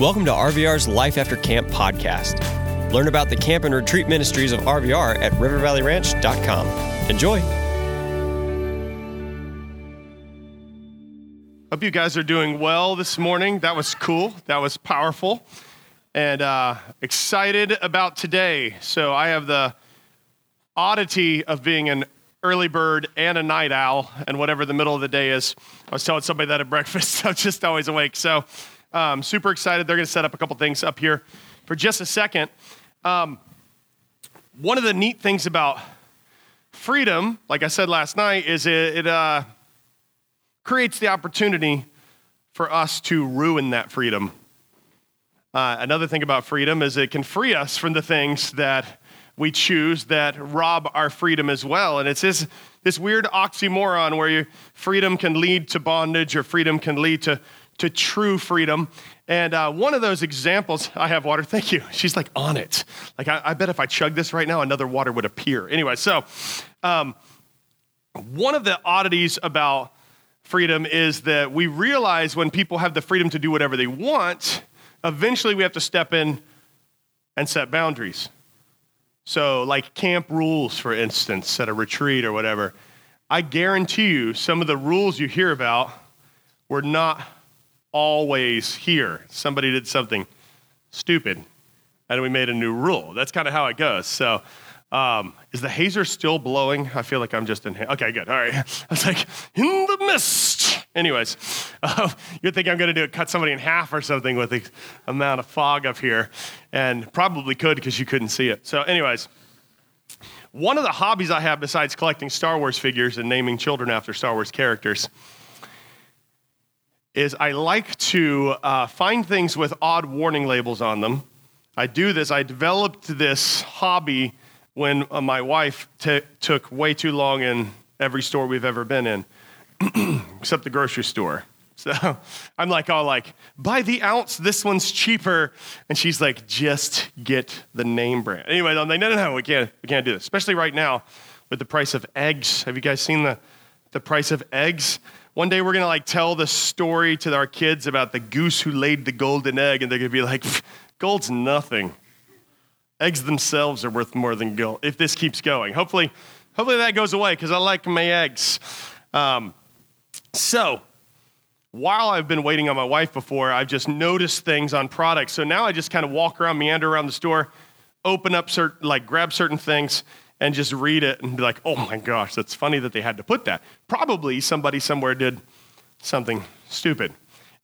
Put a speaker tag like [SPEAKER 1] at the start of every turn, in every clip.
[SPEAKER 1] Welcome to RVR's Life After Camp podcast. Learn about the camp and retreat ministries of RVR at rivervalleyranch.com. Enjoy.
[SPEAKER 2] Hope you guys are doing well this morning. That was cool. That was powerful. And uh, excited about today. So, I have the oddity of being an early bird and a night owl, and whatever the middle of the day is. I was telling somebody that at breakfast, I'm just always awake. So, um, super excited. They're going to set up a couple things up here for just a second. Um, one of the neat things about freedom, like I said last night, is it, it uh, creates the opportunity for us to ruin that freedom. Uh, another thing about freedom is it can free us from the things that we choose that rob our freedom as well. And it's this, this weird oxymoron where your freedom can lead to bondage or freedom can lead to, to true freedom. And uh, one of those examples, I have water, thank you. She's like on it. Like, I, I bet if I chug this right now, another water would appear. Anyway, so um, one of the oddities about freedom is that we realize when people have the freedom to do whatever they want, eventually we have to step in and set boundaries. So, like camp rules, for instance, at a retreat or whatever, I guarantee you some of the rules you hear about were not always here. Somebody did something stupid, and we made a new rule. That's kind of how it goes. So, um, is the hazer still blowing? I feel like I'm just in. Okay, good. All right. I was like, in the mist. Anyways, uh, you'd think I'm going to do it, cut somebody in half or something with the amount of fog up here, and probably could because you couldn't see it. So, anyways, one of the hobbies I have besides collecting Star Wars figures and naming children after Star Wars characters is I like to uh, find things with odd warning labels on them. I do this, I developed this hobby when uh, my wife t- took way too long in every store we've ever been in, except the grocery store. So I'm like, all like, by the ounce, this one's cheaper. And she's like, just get the name brand. Anyway, I'm like, no, no, no, we can't, we can't do this, especially right now with the price of eggs. Have you guys seen the, the price of eggs? One day we're gonna like tell the story to our kids about the goose who laid the golden egg, and they're gonna be like, gold's nothing. Eggs themselves are worth more than gold if this keeps going. Hopefully, hopefully that goes away because I like my eggs. Um, so, while I've been waiting on my wife before, I've just noticed things on products. So now I just kind of walk around, meander around the store, open up certain, like grab certain things, and just read it and be like, oh my gosh, that's funny that they had to put that. Probably somebody somewhere did something stupid.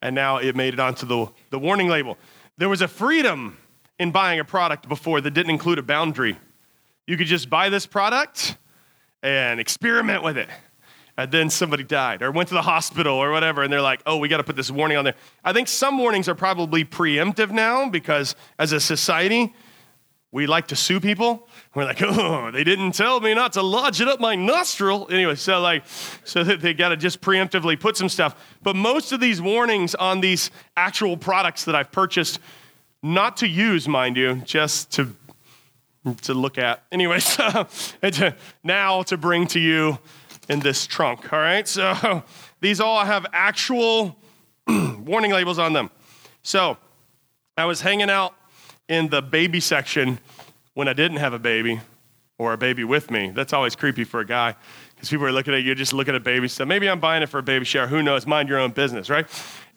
[SPEAKER 2] And now it made it onto the, the warning label. There was a freedom in buying a product before that didn't include a boundary. You could just buy this product and experiment with it. And then somebody died or went to the hospital or whatever, and they're like, oh, we got to put this warning on there. I think some warnings are probably preemptive now because as a society, we like to sue people. We're like, oh, they didn't tell me not to lodge it up my nostril. Anyway, so like, so they got to just preemptively put some stuff. But most of these warnings on these actual products that I've purchased, not to use, mind you, just to to look at. Anyway, so to, uh, now to bring to you in this trunk. All right, so these all have actual warning labels on them. So I was hanging out in the baby section when I didn't have a baby or a baby with me. That's always creepy for a guy because people are looking at you just looking at baby So Maybe I'm buying it for a baby shower. Who knows? Mind your own business, right?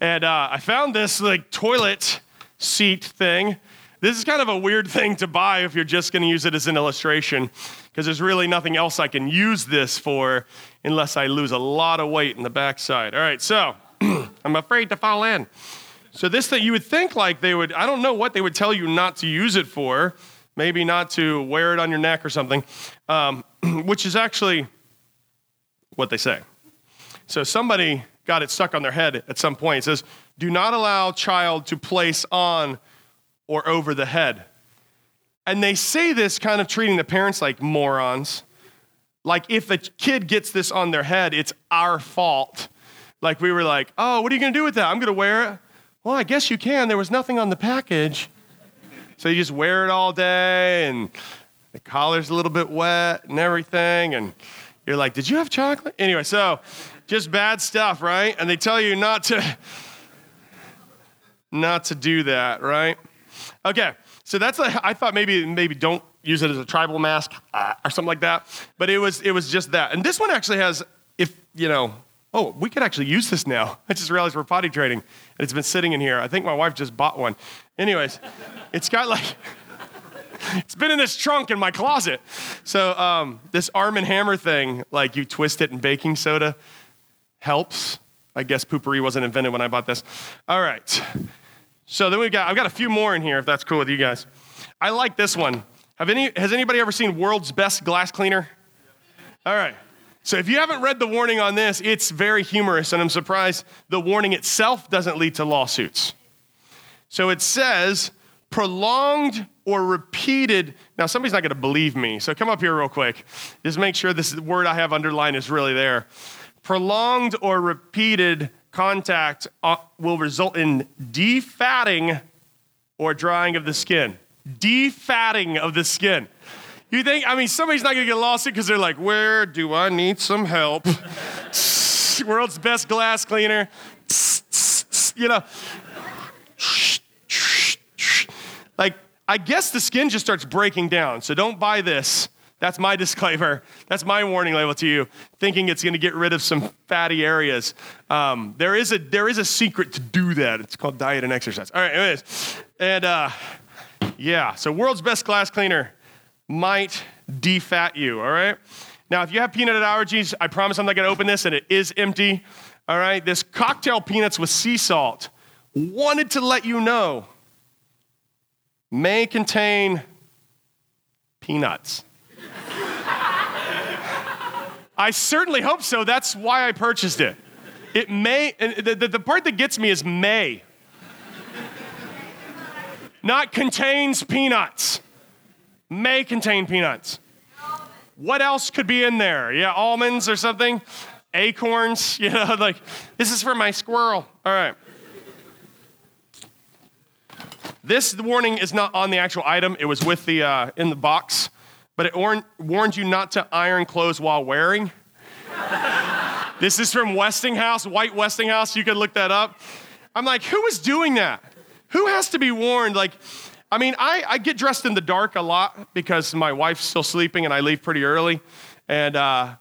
[SPEAKER 2] And uh, I found this like toilet seat thing. This is kind of a weird thing to buy if you're just going to use it as an illustration because there's really nothing else I can use this for unless I lose a lot of weight in the backside. All right, so I'm afraid to fall in. So this thing you would think like they would I don't know what they would tell you not to use it for, maybe not to wear it on your neck or something, um, which is actually what they say. So somebody got it stuck on their head at some point. It says, "Do not allow child to place on or over the head." And they say this kind of treating the parents like morons. Like if a kid gets this on their head, it's our fault. Like we were like, "Oh, what are you going to do with that? I'm going to wear it." Well, I guess you can. There was nothing on the package. So you just wear it all day, and the collar's a little bit wet and everything. And you're like, Did you have chocolate? Anyway, so just bad stuff, right? And they tell you not to. not to do that, right? Okay, so that's a, I thought maybe maybe don't use it as a tribal mask uh, or something like that, but it was it was just that. And this one actually has, if you know, oh, we could actually use this now. I just realized we're potty trading, and it's been sitting in here. I think my wife just bought one. Anyways, it's got like. it's been in this trunk in my closet. So um, this Arm and Hammer thing, like you twist it in baking soda, helps. I guess Poo-Pourri wasn't invented when I bought this. All right. So then we've got, I've got a few more in here if that's cool with you guys. I like this one. Have any, has anybody ever seen World's Best Glass Cleaner? All right. So if you haven't read the warning on this, it's very humorous, and I'm surprised the warning itself doesn't lead to lawsuits. So it says, prolonged or repeated. Now, somebody's not going to believe me, so come up here real quick. Just make sure this word I have underlined is really there. Prolonged or repeated contact uh, will result in defatting or drying of the skin. Defatting of the skin. You think, I mean, somebody's not gonna get a lawsuit because they're like, where do I need some help? World's best glass cleaner. You know, like, I guess the skin just starts breaking down. So don't buy this. That's my disclaimer. That's my warning label to you, thinking it's going to get rid of some fatty areas. Um, there, is a, there is a secret to do that. It's called diet and exercise. All right, anyways. And uh, yeah, so world's best glass cleaner might defat you, all right? Now, if you have peanut allergies, I promise I'm not going to open this, and it is empty. All right, this cocktail peanuts with sea salt wanted to let you know may contain peanuts. I certainly hope so. That's why I purchased it. It may, the, the, the part that gets me is may. Not contains peanuts. May contain peanuts. What else could be in there? Yeah, almonds or something? Acorns? You know, like, this is for my squirrel. All right. This warning is not on the actual item. It was with the uh, in the box but it warn, warns you not to iron clothes while wearing. this is from Westinghouse, White Westinghouse. You could look that up. I'm like, who is doing that? Who has to be warned? Like, I mean, I, I get dressed in the dark a lot because my wife's still sleeping and I leave pretty early. And uh,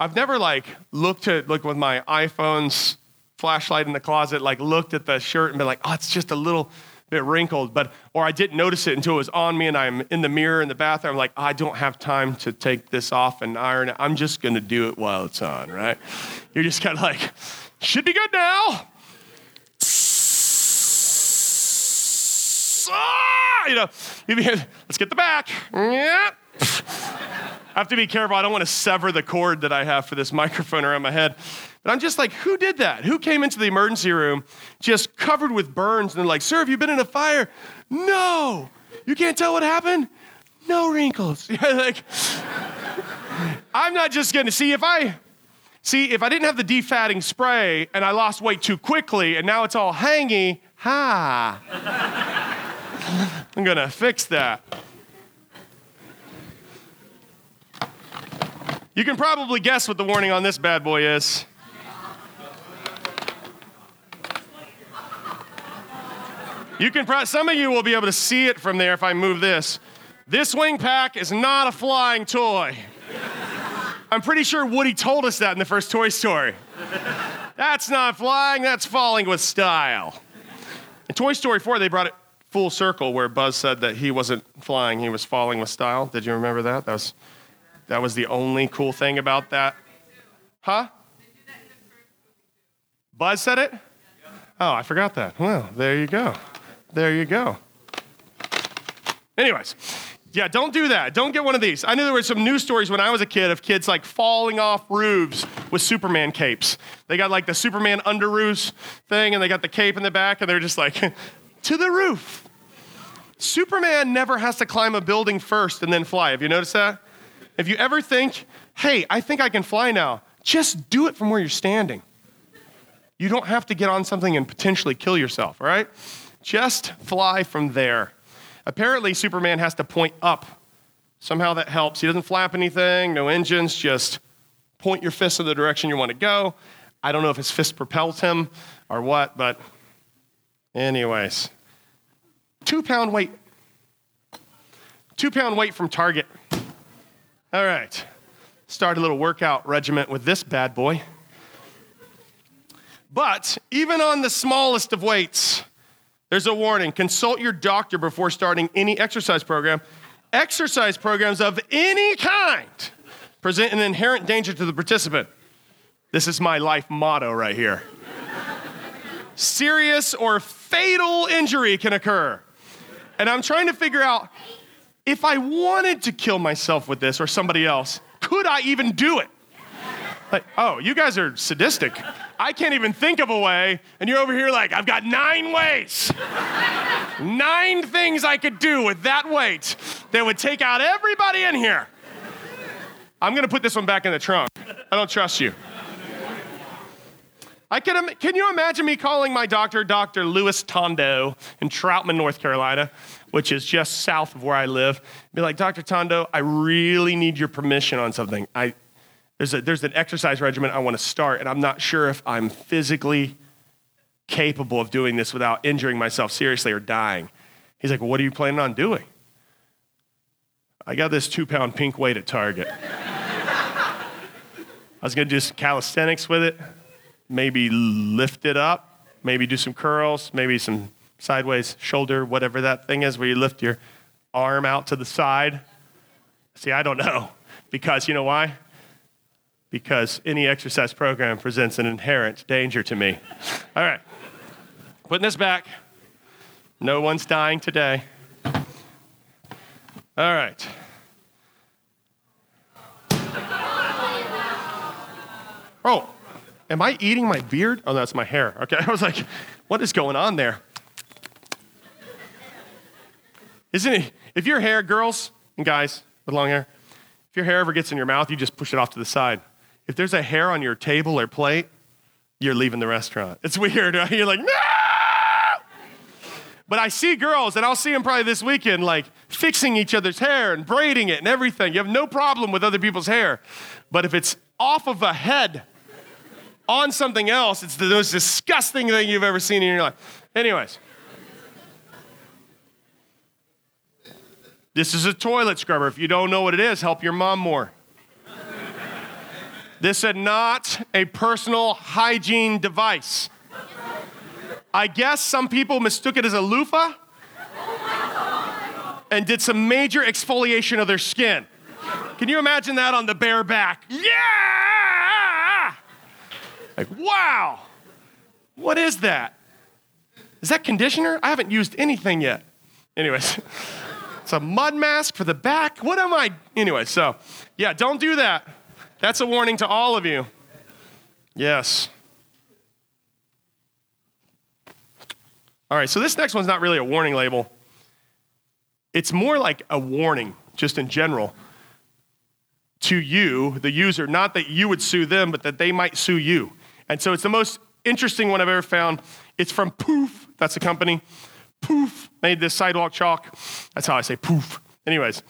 [SPEAKER 2] I've never like looked at like with my iPhone's flashlight in the closet, like looked at the shirt and been like, oh, it's just a little bit wrinkled, but or I didn't notice it until it was on me and I'm in the mirror in the bathroom. I'm like, I don't have time to take this off and iron it. I'm just gonna do it while it's on, right? You're just kind of like, should be good now. Ah, you know, let's get the back. Yeah. I have to be careful. I don't want to sever the cord that I have for this microphone around my head. But I'm just like, who did that? Who came into the emergency room just covered with burns and they're like, sir, have you been in a fire? No. You can't tell what happened? No wrinkles. like, I'm not just gonna see if I see if I didn't have the defatting spray and I lost weight too quickly and now it's all hangy, ha. I'm gonna fix that. You can probably guess what the warning on this bad boy is. You can, pro- some of you will be able to see it from there if I move this. This wing pack is not a flying toy. I'm pretty sure Woody told us that in the first Toy Story. That's not flying, that's falling with style. In Toy Story 4, they brought it full circle where Buzz said that he wasn't flying, he was falling with style. Did you remember that? That was, that was the only cool thing about that. Huh? Buzz said it? Oh, I forgot that. Well, there you go. There you go. Anyways, yeah, don't do that. Don't get one of these. I knew there were some news stories when I was a kid of kids like falling off roofs with Superman capes. They got like the Superman under roofs thing and they got the cape in the back and they're just like, to the roof. Superman never has to climb a building first and then fly. Have you noticed that? If you ever think, hey, I think I can fly now, just do it from where you're standing. You don't have to get on something and potentially kill yourself, all right? Just fly from there. Apparently, Superman has to point up. Somehow that helps. He doesn't flap anything, no engines, just point your fist in the direction you want to go. I don't know if his fist propels him or what, but Anyways, two pound weight. Two pound weight from Target. All right. Start a little workout regiment with this bad boy. But even on the smallest of weights, there's a warning. Consult your doctor before starting any exercise program. Exercise programs of any kind present an inherent danger to the participant. This is my life motto right here. Serious or fatal injury can occur. And I'm trying to figure out if I wanted to kill myself with this or somebody else, could I even do it? Like, oh, you guys are sadistic. I can't even think of a way, and you're over here like, I've got nine ways. nine things I could do with that weight that would take out everybody in here. I'm gonna put this one back in the trunk. I don't trust you. I can, can you imagine me calling my doctor, Dr. Louis Tondo in Troutman, North Carolina, which is just south of where I live? Be like, Dr. Tondo, I really need your permission on something. I, there's, a, there's an exercise regimen I want to start, and I'm not sure if I'm physically capable of doing this without injuring myself seriously or dying. He's like, well, What are you planning on doing? I got this two pound pink weight at Target. I was going to do some calisthenics with it maybe lift it up, maybe do some curls, maybe some sideways shoulder, whatever that thing is where you lift your arm out to the side. See, I don't know. Because you know why? Because any exercise program presents an inherent danger to me. All right. Putting this back. No one's dying today. All right. Oh, Am I eating my beard? Oh, that's my hair. Okay. I was like, what is going on there? Isn't it? If your hair, girls and guys with long hair, if your hair ever gets in your mouth, you just push it off to the side. If there's a hair on your table or plate, you're leaving the restaurant. It's weird. You're like, no! But I see girls, and I'll see them probably this weekend, like fixing each other's hair and braiding it and everything. You have no problem with other people's hair. But if it's off of a head, on something else, it's the most disgusting thing you've ever seen in your life. Anyways, this is a toilet scrubber. If you don't know what it is, help your mom more. This is not a personal hygiene device. I guess some people mistook it as a loofah and did some major exfoliation of their skin. Can you imagine that on the bare back? Yeah! Like, wow, what is that? Is that conditioner? I haven't used anything yet. Anyways, it's a mud mask for the back. What am I? Anyway, so yeah, don't do that. That's a warning to all of you. Yes. All right, so this next one's not really a warning label. It's more like a warning, just in general, to you, the user. Not that you would sue them, but that they might sue you. And so it's the most interesting one I've ever found. It's from Poof, that's a company. Poof made this sidewalk chalk. That's how I say poof. Anyways,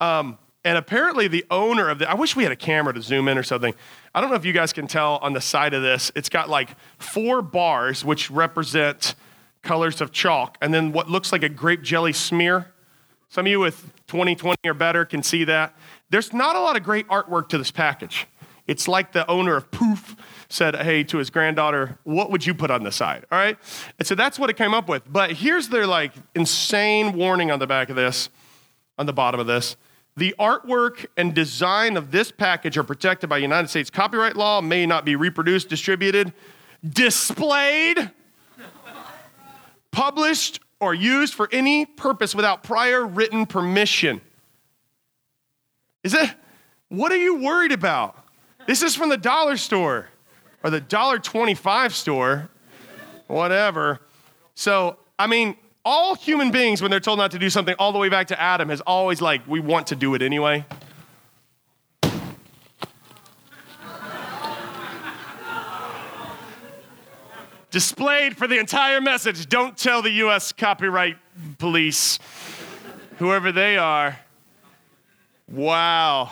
[SPEAKER 2] um, and apparently the owner of the, I wish we had a camera to zoom in or something. I don't know if you guys can tell on the side of this, it's got like four bars which represent colors of chalk, and then what looks like a grape jelly smear. Some of you with 2020 or better can see that. There's not a lot of great artwork to this package. It's like the owner of Poof said, hey, to his granddaughter, what would you put on the side? All right? And so that's what it came up with. But here's their like insane warning on the back of this, on the bottom of this. The artwork and design of this package are protected by United States copyright law, may not be reproduced, distributed, displayed, published, or used for any purpose without prior written permission. Is it? What are you worried about? This is from the dollar store or the dollar 25 store, whatever. So, I mean, all human beings, when they're told not to do something, all the way back to Adam, has always like, we want to do it anyway. Displayed for the entire message. Don't tell the US copyright police, whoever they are. Wow.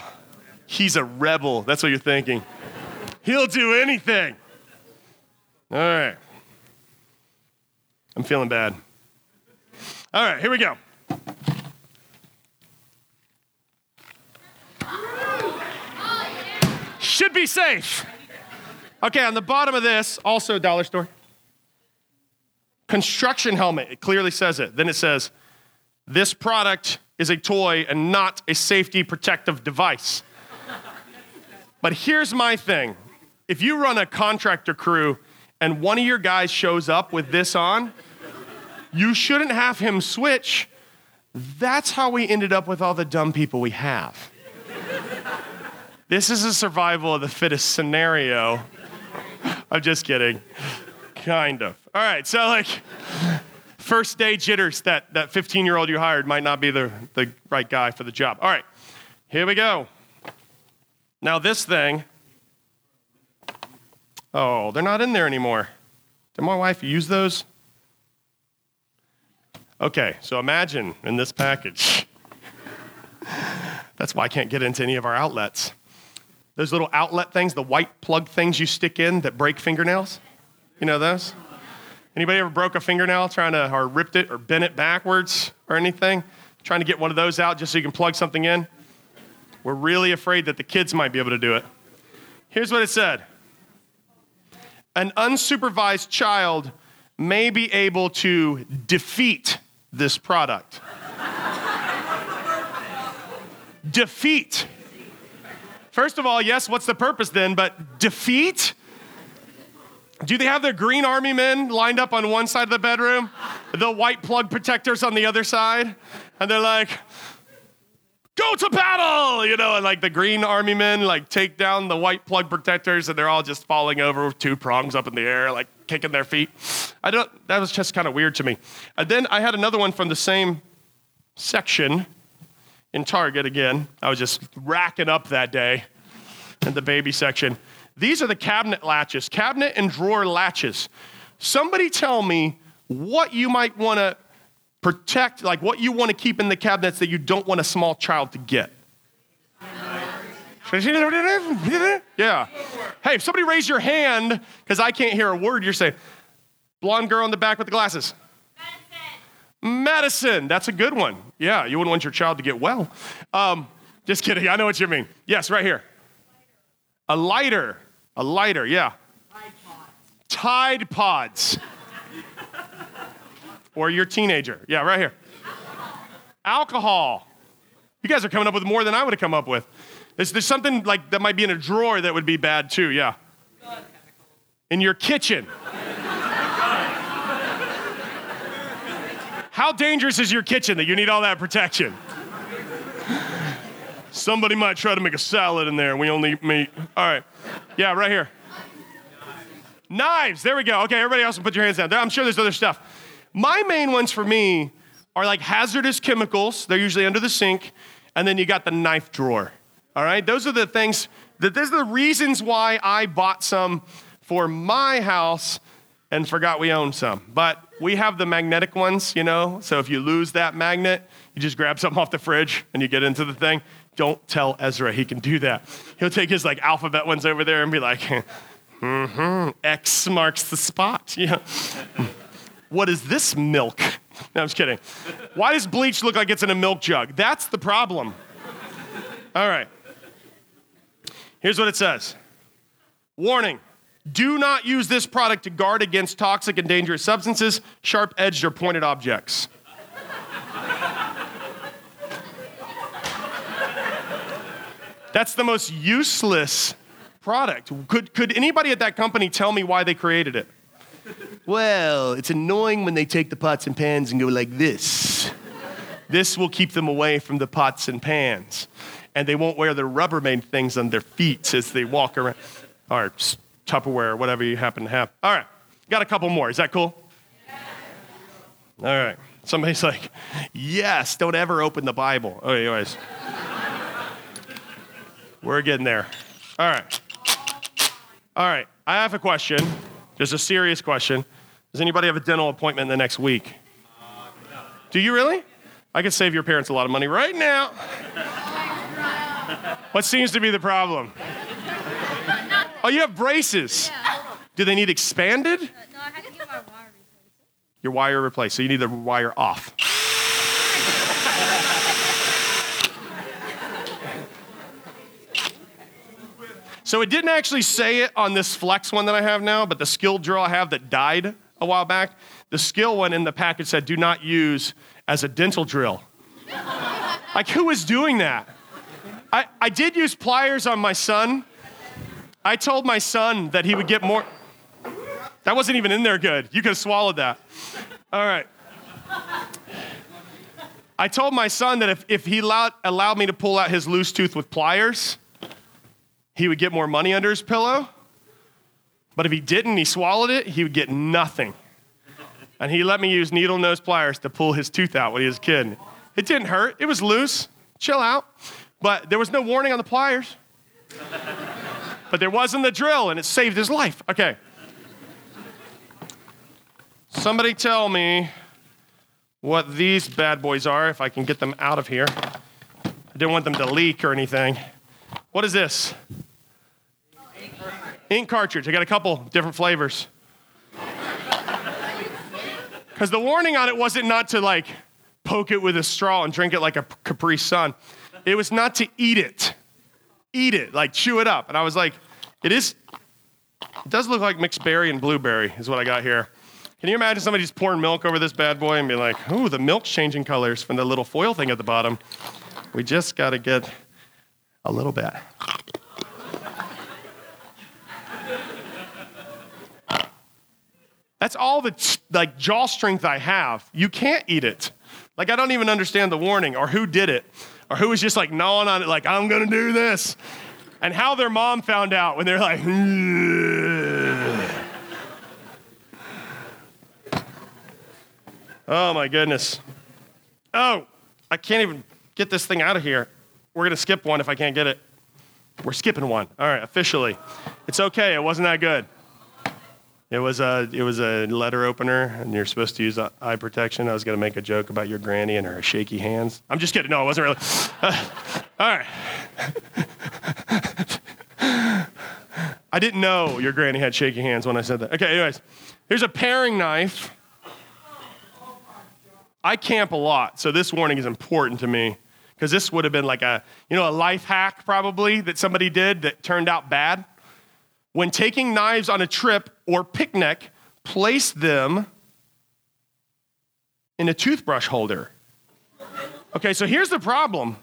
[SPEAKER 2] He's a rebel. That's what you're thinking. He'll do anything. All right. I'm feeling bad. All right, here we go. Should be safe. Okay, on the bottom of this, also dollar store. Construction helmet, it clearly says it. Then it says, this product is a toy and not a safety protective device. But here's my thing if you run a contractor crew and one of your guys shows up with this on, you shouldn't have him switch. That's how we ended up with all the dumb people we have. This is a survival of the fittest scenario. I'm just kidding. Kind of. All right, so like first day jitters that that 15 year old you hired might not be the, the right guy for the job. All right, here we go. Now, this thing, oh, they're not in there anymore. Did my wife use those? Okay, so imagine in this package. That's why I can't get into any of our outlets. Those little outlet things, the white plug things you stick in that break fingernails. You know those? Anybody ever broke a fingernail trying to, or ripped it or bent it backwards or anything? Trying to get one of those out just so you can plug something in? We're really afraid that the kids might be able to do it. Here's what it said An unsupervised child may be able to defeat this product. defeat. First of all, yes, what's the purpose then? But defeat? Do they have the green army men lined up on one side of the bedroom, the white plug protectors on the other side? And they're like, go to battle, you know, and like the green army men like take down the white plug protectors and they're all just falling over with two prongs up in the air, like kicking their feet. I don't, that was just kind of weird to me. And then I had another one from the same section in Target again. I was just racking up that day in the baby section. These are the cabinet latches, cabinet and drawer latches. Somebody tell me what you might want to protect, like what you want to keep in the cabinets that you don't want a small child to get. Yeah. Hey, if somebody raise your hand, because I can't hear a word you're saying. Blonde girl in the back with the glasses. Medicine. Medicine. That's a good one. Yeah, you wouldn't want your child to get well. Um, just kidding. I know what you mean. Yes, right here. A lighter. A lighter, yeah. Tide Pods. Tide Pods. or your teenager. Yeah, right here. Alcohol. You guys are coming up with more than I would have come up with. There's, there something like that might be in a drawer that would be bad too, yeah. In your kitchen. How dangerous is your kitchen that you need all that protection? Somebody might try to make a salad in there. We only eat meat. All right. Yeah, right here. Knives. There we go. Okay, everybody else can put your hands down. I'm sure there's other stuff. My main ones for me are like hazardous chemicals. They're usually under the sink. And then you got the knife drawer. All right? Those are the things that those are the reasons why I bought some for my house and forgot we owned some. But we have the magnetic ones, you know. So if you lose that magnet, you just grab something off the fridge and you get into the thing. Don't tell Ezra he can do that. He'll take his like alphabet ones over there and be like, mm-hmm, X marks the spot. Yeah. what is this milk? No, I'm just kidding. Why does bleach look like it's in a milk jug? That's the problem. All right. Here's what it says Warning do not use this product to guard against toxic and dangerous substances, sharp edged or pointed objects. That's the most useless product. Could, could anybody at that company tell me why they created it? Well, it's annoying when they take the pots and pans and go like this. This will keep them away from the pots and pans. And they won't wear the Rubbermaid things on their feet as they walk around. Or Tupperware, or whatever you happen to have. All right, got a couple more. Is that cool? All right. Somebody's like, yes, don't ever open the Bible. Oh, anyways. We're getting there. All right. All right. I have a question, just a serious question. Does anybody have a dental appointment in the next week? Uh, Do you really? I could save your parents a lot of money right now. What seems to be the problem? Oh, you have braces. Do they need expanded?
[SPEAKER 3] Uh, no, I had to get my wire replaced.
[SPEAKER 2] your wire replaced. So you need the wire off. So it didn't actually say it on this flex one that I have now, but the Skil drill I have that died a while back, the Skil one in the package said do not use as a dental drill. like, who is doing that? I, I did use pliers on my son. I told my son that he would get more. That wasn't even in there good. You could have swallowed that. All right. I told my son that if, if he allowed, allowed me to pull out his loose tooth with pliers, he would get more money under his pillow. But if he didn't, he swallowed it, he would get nothing. And he let me use needle nose pliers to pull his tooth out when he was a kid. It didn't hurt, it was loose. Chill out. But there was no warning on the pliers. but there was in the drill, and it saved his life. Okay. Somebody tell me what these bad boys are, if I can get them out of here. I didn't want them to leak or anything. What is this? Ink cartridge. I got a couple different flavors. Because the warning on it wasn't not to like poke it with a straw and drink it like a Capri Sun. It was not to eat it. Eat it, like chew it up. And I was like, it is, it does look like mixed berry and blueberry, is what I got here. Can you imagine somebody just pouring milk over this bad boy and be like, ooh, the milk's changing colors from the little foil thing at the bottom? We just got to get a little bit. That's all the like jaw strength I have. You can't eat it. Like I don't even understand the warning or who did it or who was just like gnawing on it like I'm to do this. And how their mom found out when they're like Oh my goodness. Oh, I can't even get this thing out of here. We're to skip one if I can't get it. We're skipping one. All right, officially. It's okay. It wasn't that good. It was a it was a letter opener, and you're supposed to use eye protection. I was going to make a joke about your granny and her shaky hands. I'm just kidding. No, it wasn't really. Uh, all right. I didn't know your granny had shaky hands when I said that. Okay, anyways, here's a paring knife. I camp a lot, so this warning is important to me because this would have been like a you know a life hack probably that somebody did that turned out bad. When taking knives on a trip or picnic, place them in a toothbrush holder. Okay, so here's the problem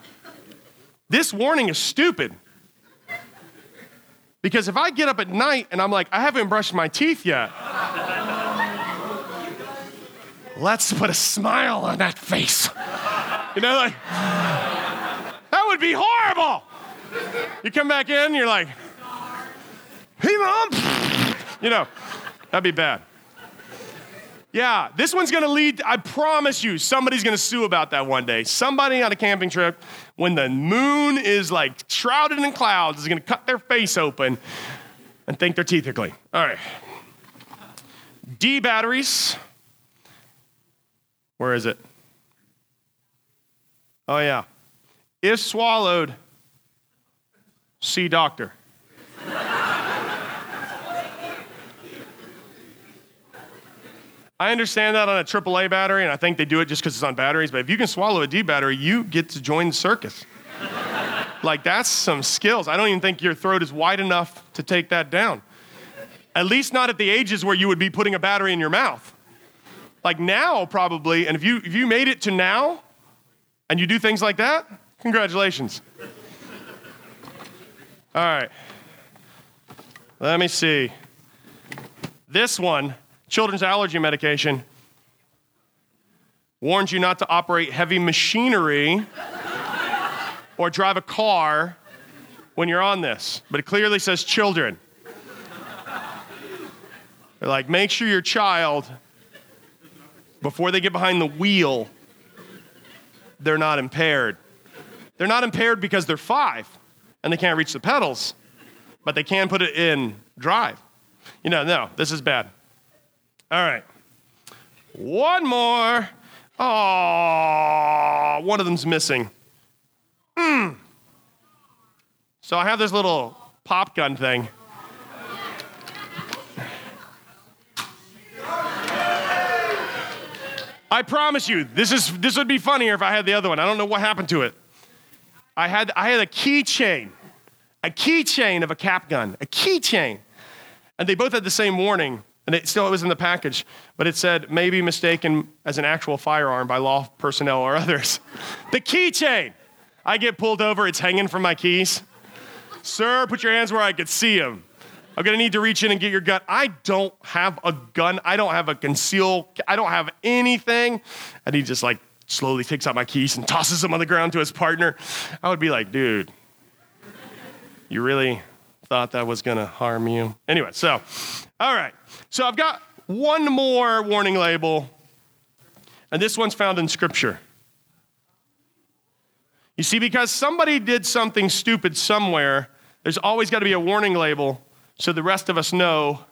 [SPEAKER 2] this warning is stupid. Because if I get up at night and I'm like, I haven't brushed my teeth yet, let's put a smile on that face. You know, like, that would be horrible. You come back in, you're like, Hey, mom. You know, that'd be bad. Yeah, this one's gonna lead, I promise you, somebody's gonna sue about that one day. Somebody on a camping trip, when the moon is like shrouded in clouds, is gonna cut their face open and think their teeth are clean. All right. D batteries. Where is it? Oh, yeah. If swallowed, see doctor. I understand that on a AAA battery, and I think they do it just because it's on batteries. But if you can swallow a D battery, you get to join the circus. like, that's some skills. I don't even think your throat is wide enough to take that down. At least not at the ages where you would be putting a battery in your mouth. Like now, probably, and if you, if you made it to now and you do things like that, congratulations. All right. Let me see. This one children's allergy medication warns you not to operate heavy machinery or drive a car when you're on this, but it clearly says children. They're like, make sure your child, before they get behind the wheel, they're not impaired. They're not impaired because they're five and they can't reach the pedals, but they can put it in drive. You know, no, this is bad. All right. One more. Oh, one of them's missing. Hmm. So I have this little pop gun thing. I promise you, this is this would be funnier if I had the other one. I don't know what happened to it. I had I had a keychain, a keychain of a cap gun, a keychain, and they both had the same warning, and it still it was in the package, but it said may be mistaken as an actual firearm by law personnel or others. the keychain. I get pulled over, it's hanging from my keys. Sir, put your hands where I could see them. I'm gonna need to reach in and get your gun. I don't have a gun. I don't have a conceal. I don't have anything. And he just like slowly takes out my keys and tosses them on the ground to his partner. I would be like, dude, you really thought that was gonna harm you? Anyway, so, all right. So I've got one more warning label, and this one's found in Scripture. You see, because somebody did something stupid somewhere, there's always got to be a warning label so the rest of us know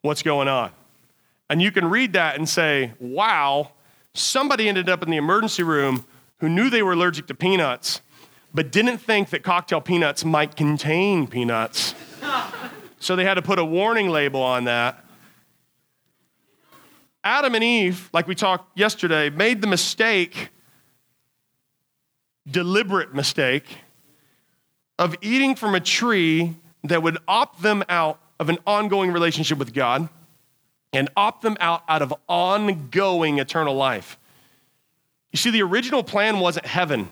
[SPEAKER 2] what's going on. And you can read that and say, wow, somebody ended up in the emergency room who knew they were allergic to peanuts, but didn't think that cocktail peanuts might contain peanuts. so they had to put a warning label on that. Adam and Eve, like we talked yesterday, made the mistake, deliberate mistake, of eating from a tree that would opt them out of an ongoing relationship with God and opt them out out of ongoing eternal life. You see, the original plan wasn't heaven.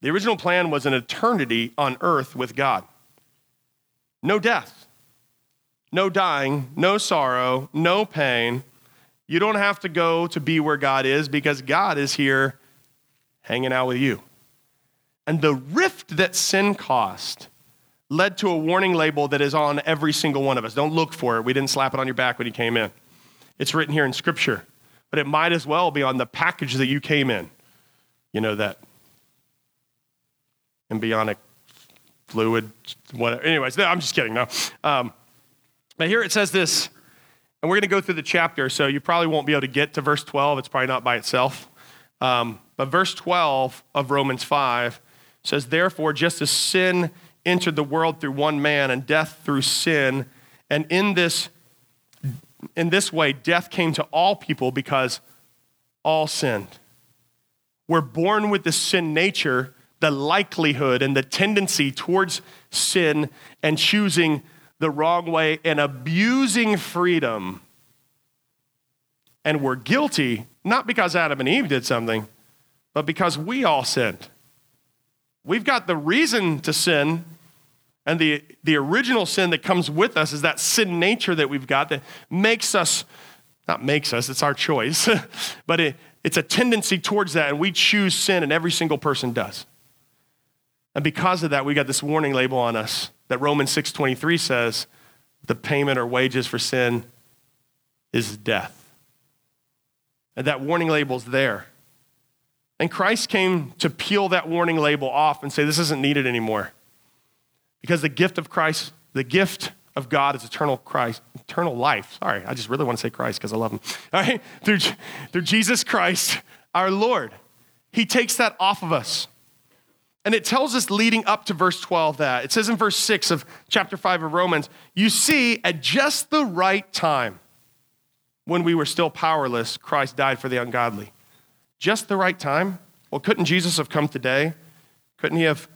[SPEAKER 2] The original plan was an eternity on earth with God. No death, no dying, no sorrow, no pain. You don't have to go to be where God is because God is here hanging out with you. And the rift that sin caused led to a warning label that is on every single one of us. Don't look for it. We didn't slap it on your back when you came in. It's written here in Scripture, but it might as well be on the package that you came in. You know, that embryonic fluid, whatever. Anyways, I'm just kidding. No. Um, but here it says this, and we're going to go through the chapter, so you probably won't be able to get to verse 12. It's probably not by itself. Um, but verse 12 of Romans 5 says, Therefore, just as sin entered the world through one man and death through sin. And in this, in this way, death came to all people because all sinned. We're born with the sin nature, the likelihood and the tendency towards sin and choosing the wrong way and abusing freedom. And we're guilty, not because Adam and Eve did something, but because we all sinned. We've got the reason to sin and the, the original sin that comes with us is that sin nature that we've got that makes us, not makes us, it's our choice, but it, it's a tendency towards that, and we choose sin, and every single person does. And because of that, we got this warning label on us that Romans 6:23 says, the payment or wages for sin is death. And that warning label's there. And Christ came to peel that warning label off and say, this isn't needed anymore. Because the gift of Christ, the gift of God is eternal Christ, eternal life. Sorry, I just really want to say Christ because I love him. All right, through, through Jesus Christ, our Lord. He takes that off of us. And it tells us leading up to verse 12 that. It says in verse 6 of chapter 5 of Romans, you see, at just the right time, when we were still powerless, Christ died for the ungodly. Just the right time? Well, couldn't Jesus have come today? Couldn't he have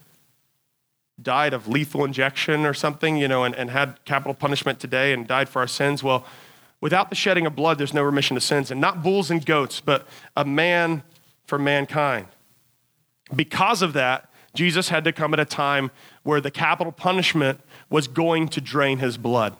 [SPEAKER 2] died of lethal injection or something, you know, and, and had capital punishment today and died for our sins. Well, without the shedding of blood, there's no remission of sins. And not bulls and goats, but a man for mankind. Because of that, Jesus had to come at a time where the capital punishment was going to drain his blood,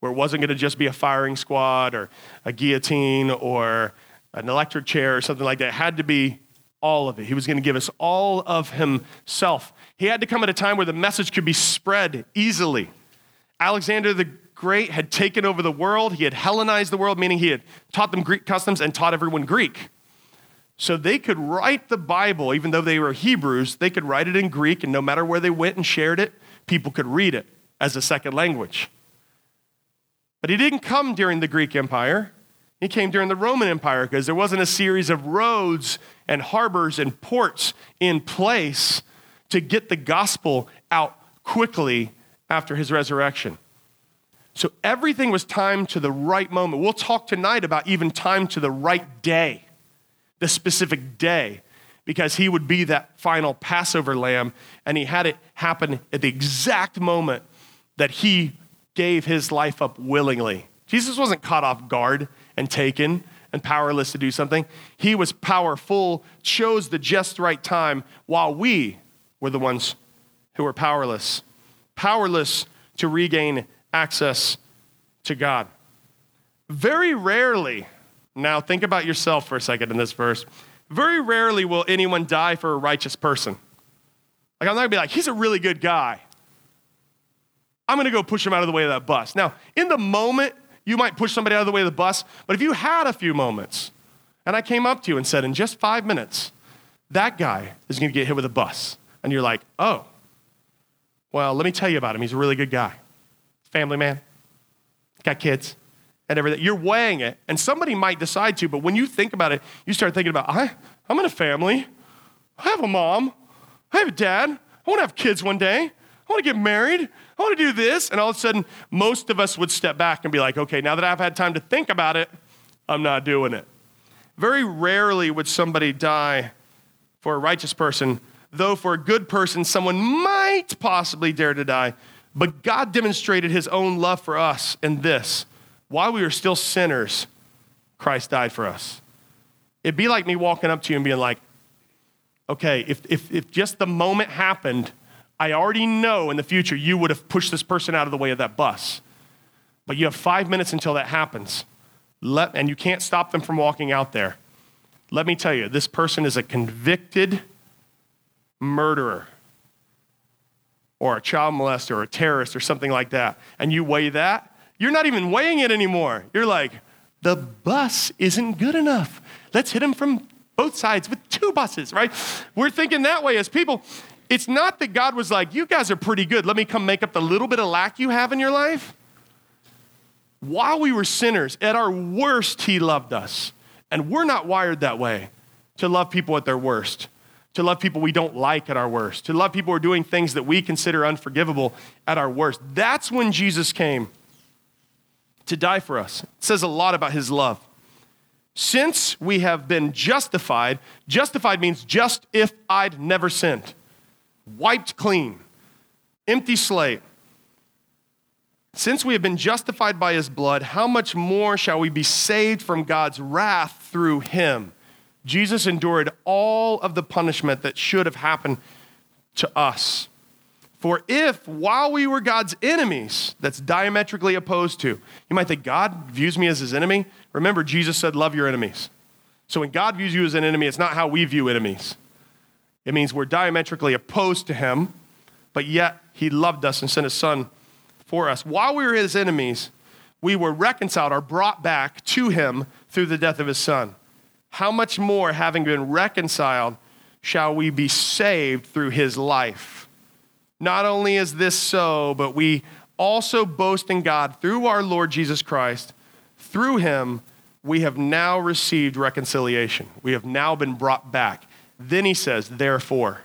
[SPEAKER 2] where it wasn't going to just be a firing squad or a guillotine or an electric chair or something like that. It had to be all of it. He was going to give us all of himself. He had to come at a time where the message could be spread easily. Alexander the Great had taken over the world. He had Hellenized the world, meaning he had taught them Greek customs and taught everyone Greek. So they could write the Bible, even though they were Hebrews, they could write it in Greek, and no matter where they went and shared it, people could read it as a second language. But he didn't come during the Greek Empire. He came during the Roman Empire because there wasn't a series of roads and harbors and ports in place to get the gospel out quickly after his resurrection. So everything was timed to the right moment. We'll talk tonight about even time to the right day, the specific day, because he would be that final Passover lamb, and he had it happen at the exact moment that he gave his life up willingly. Jesus wasn't caught off guard and taken and powerless to do something. He was powerful, chose the just right time while we were the ones who were powerless. Powerless to regain access to God. Very rarely, now think about yourself for a second in this verse. Very rarely will anyone die for a righteous person. Like, I'm not gonna be like, he's a really good guy. I'm gonna go push him out of the way of that bus. Now, in the moment, you might push somebody out of the way of the bus, but if you had a few moments, and I came up to you and said, in just five minutes, that guy is gonna get hit with a bus, and you're like, oh, well, let me tell you about him. He's a really good guy family man, got kids, and everything. You're weighing it, and somebody might decide to, but when you think about it, you start thinking about, I, I'm in a family. I have a mom. I have a dad. I want to have kids one day. I want to get married. I want to do this. And all of a sudden, most of us would step back and be like, okay, now that I've had time to think about it, I'm not doing it. Very rarely would somebody die for a righteous person, though for a good person, someone might possibly dare to die but God demonstrated his own love for us in this. While we were still sinners, Christ died for us. It'd be like me walking up to you and being like, okay, if, if, if just the moment happened, I already know in the future you would have pushed this person out of the way of that bus. But you have five minutes until that happens. Let, and you can't stop them from walking out there. Let me tell you, this person is a convicted murderer or a child molester or a terrorist or something like that, and you weigh that, you're not even weighing it anymore. You're like, the bus isn't good enough. Let's hit him from both sides with two buses, right? We're thinking that way as people. It's not that God was like, you guys are pretty good. Let me come make up the little bit of lack you have in your life. While we were sinners, at our worst, He loved us. And we're not wired that way to love people at their worst to love people we don't like at our worst, to love people who are doing things that we consider unforgivable at our worst. That's when Jesus came to die for us. It says a lot about his love. Since we have been justified, justified means just if I'd never sinned, wiped clean, empty slate. Since we have been justified by his blood, how much more shall we be saved from God's wrath through him? Jesus endured all of the punishment that should have happened to us. For if, while we were God's enemies, that's diametrically opposed to, you might think God views me as his enemy. Remember, Jesus said, Love your enemies. So when God views you as an enemy, it's not how we view enemies. It means we're diametrically opposed to him, but yet he loved us and sent his son for us. While we were his enemies, we were reconciled or brought back to him through the death of his son how much more, having been reconciled, shall we be saved through his life? Not only is this so, but we also boast in God through our Lord Jesus Christ. Through him, we have now received reconciliation. We have now been brought back. Then he says, therefore.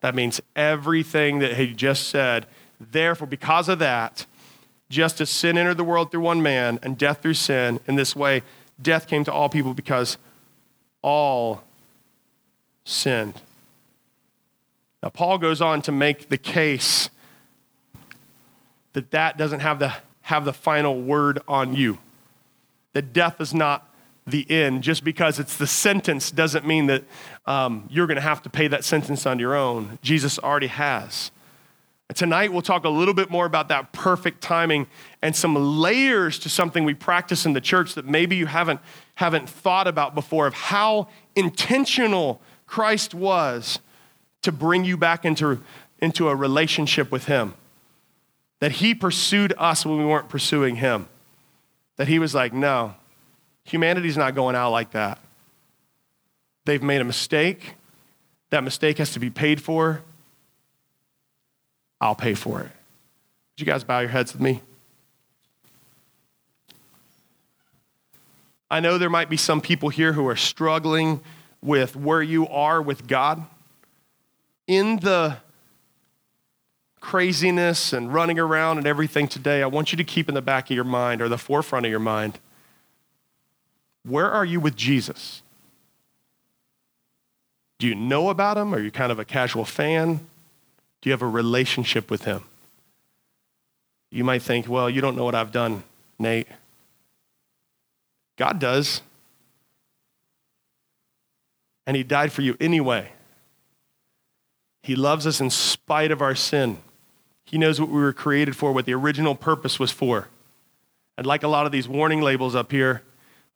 [SPEAKER 2] That means everything that he just said. Therefore, because of that, just as sin entered the world through one man and death through sin, in this way, death came to all people because all sinned. Now, Paul goes on to make the case that that doesn't have the, have the final word on you, that death is not the end. Just because it's the sentence doesn't mean that um, you're going to have to pay that sentence on your own. Jesus already has. Tonight, we'll talk a little bit more about that perfect timing and some layers to something we practice in the church that maybe you haven't, haven't thought about before of how intentional Christ was to bring you back into, into a relationship with Him. That He pursued us when we weren't pursuing Him. That He was like, no, humanity's not going out like that. They've made a mistake. That mistake has to be paid for. I'll pay for it. Would you guys bow your heads with me? I know there might be some people here who are struggling with where you are with God. In the craziness and running around and everything today, I want you to keep in the back of your mind or the forefront of your mind where are you with Jesus? Do you know about him? Are you kind of a casual fan? Do you have a relationship with him? You might think, well, you don't know what I've done, Nate. God does. And he died for you anyway. He loves us in spite of our sin. He knows what we were created for, what the original purpose was for. And like a lot of these warning labels up here,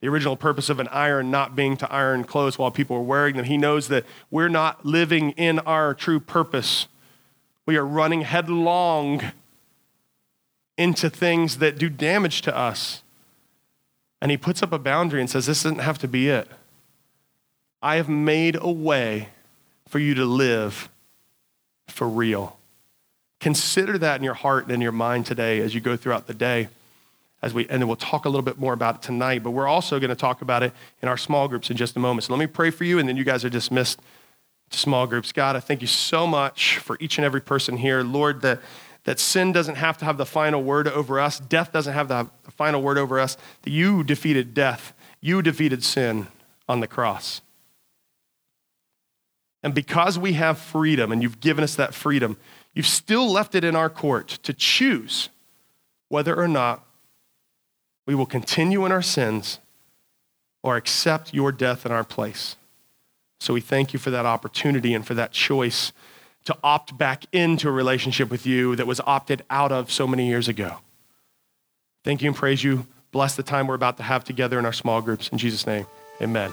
[SPEAKER 2] the original purpose of an iron not being to iron clothes while people are wearing them. He knows that we're not living in our true purpose. We are running headlong into things that do damage to us. And he puts up a boundary and says, This doesn't have to be it. I have made a way for you to live for real. Consider that in your heart and in your mind today as you go throughout the day as we and then we'll talk a little bit more about it tonight but we're also going to talk about it in our small groups in just a moment. So let me pray for you and then you guys are dismissed to small groups. God i thank you so much for each and every person here. Lord that that sin doesn't have to have the final word over us. Death doesn't have the final word over us. That you defeated death. You defeated sin on the cross and because we have freedom and you've given us that freedom you've still left it in our court to choose whether or not we will continue in our sins or accept your death in our place. So we thank you for that opportunity and for that choice to opt back into a relationship with you that was opted out of so many years ago. Thank you and praise you. Bless the time we're about to have together in our small groups. In Jesus' name, amen.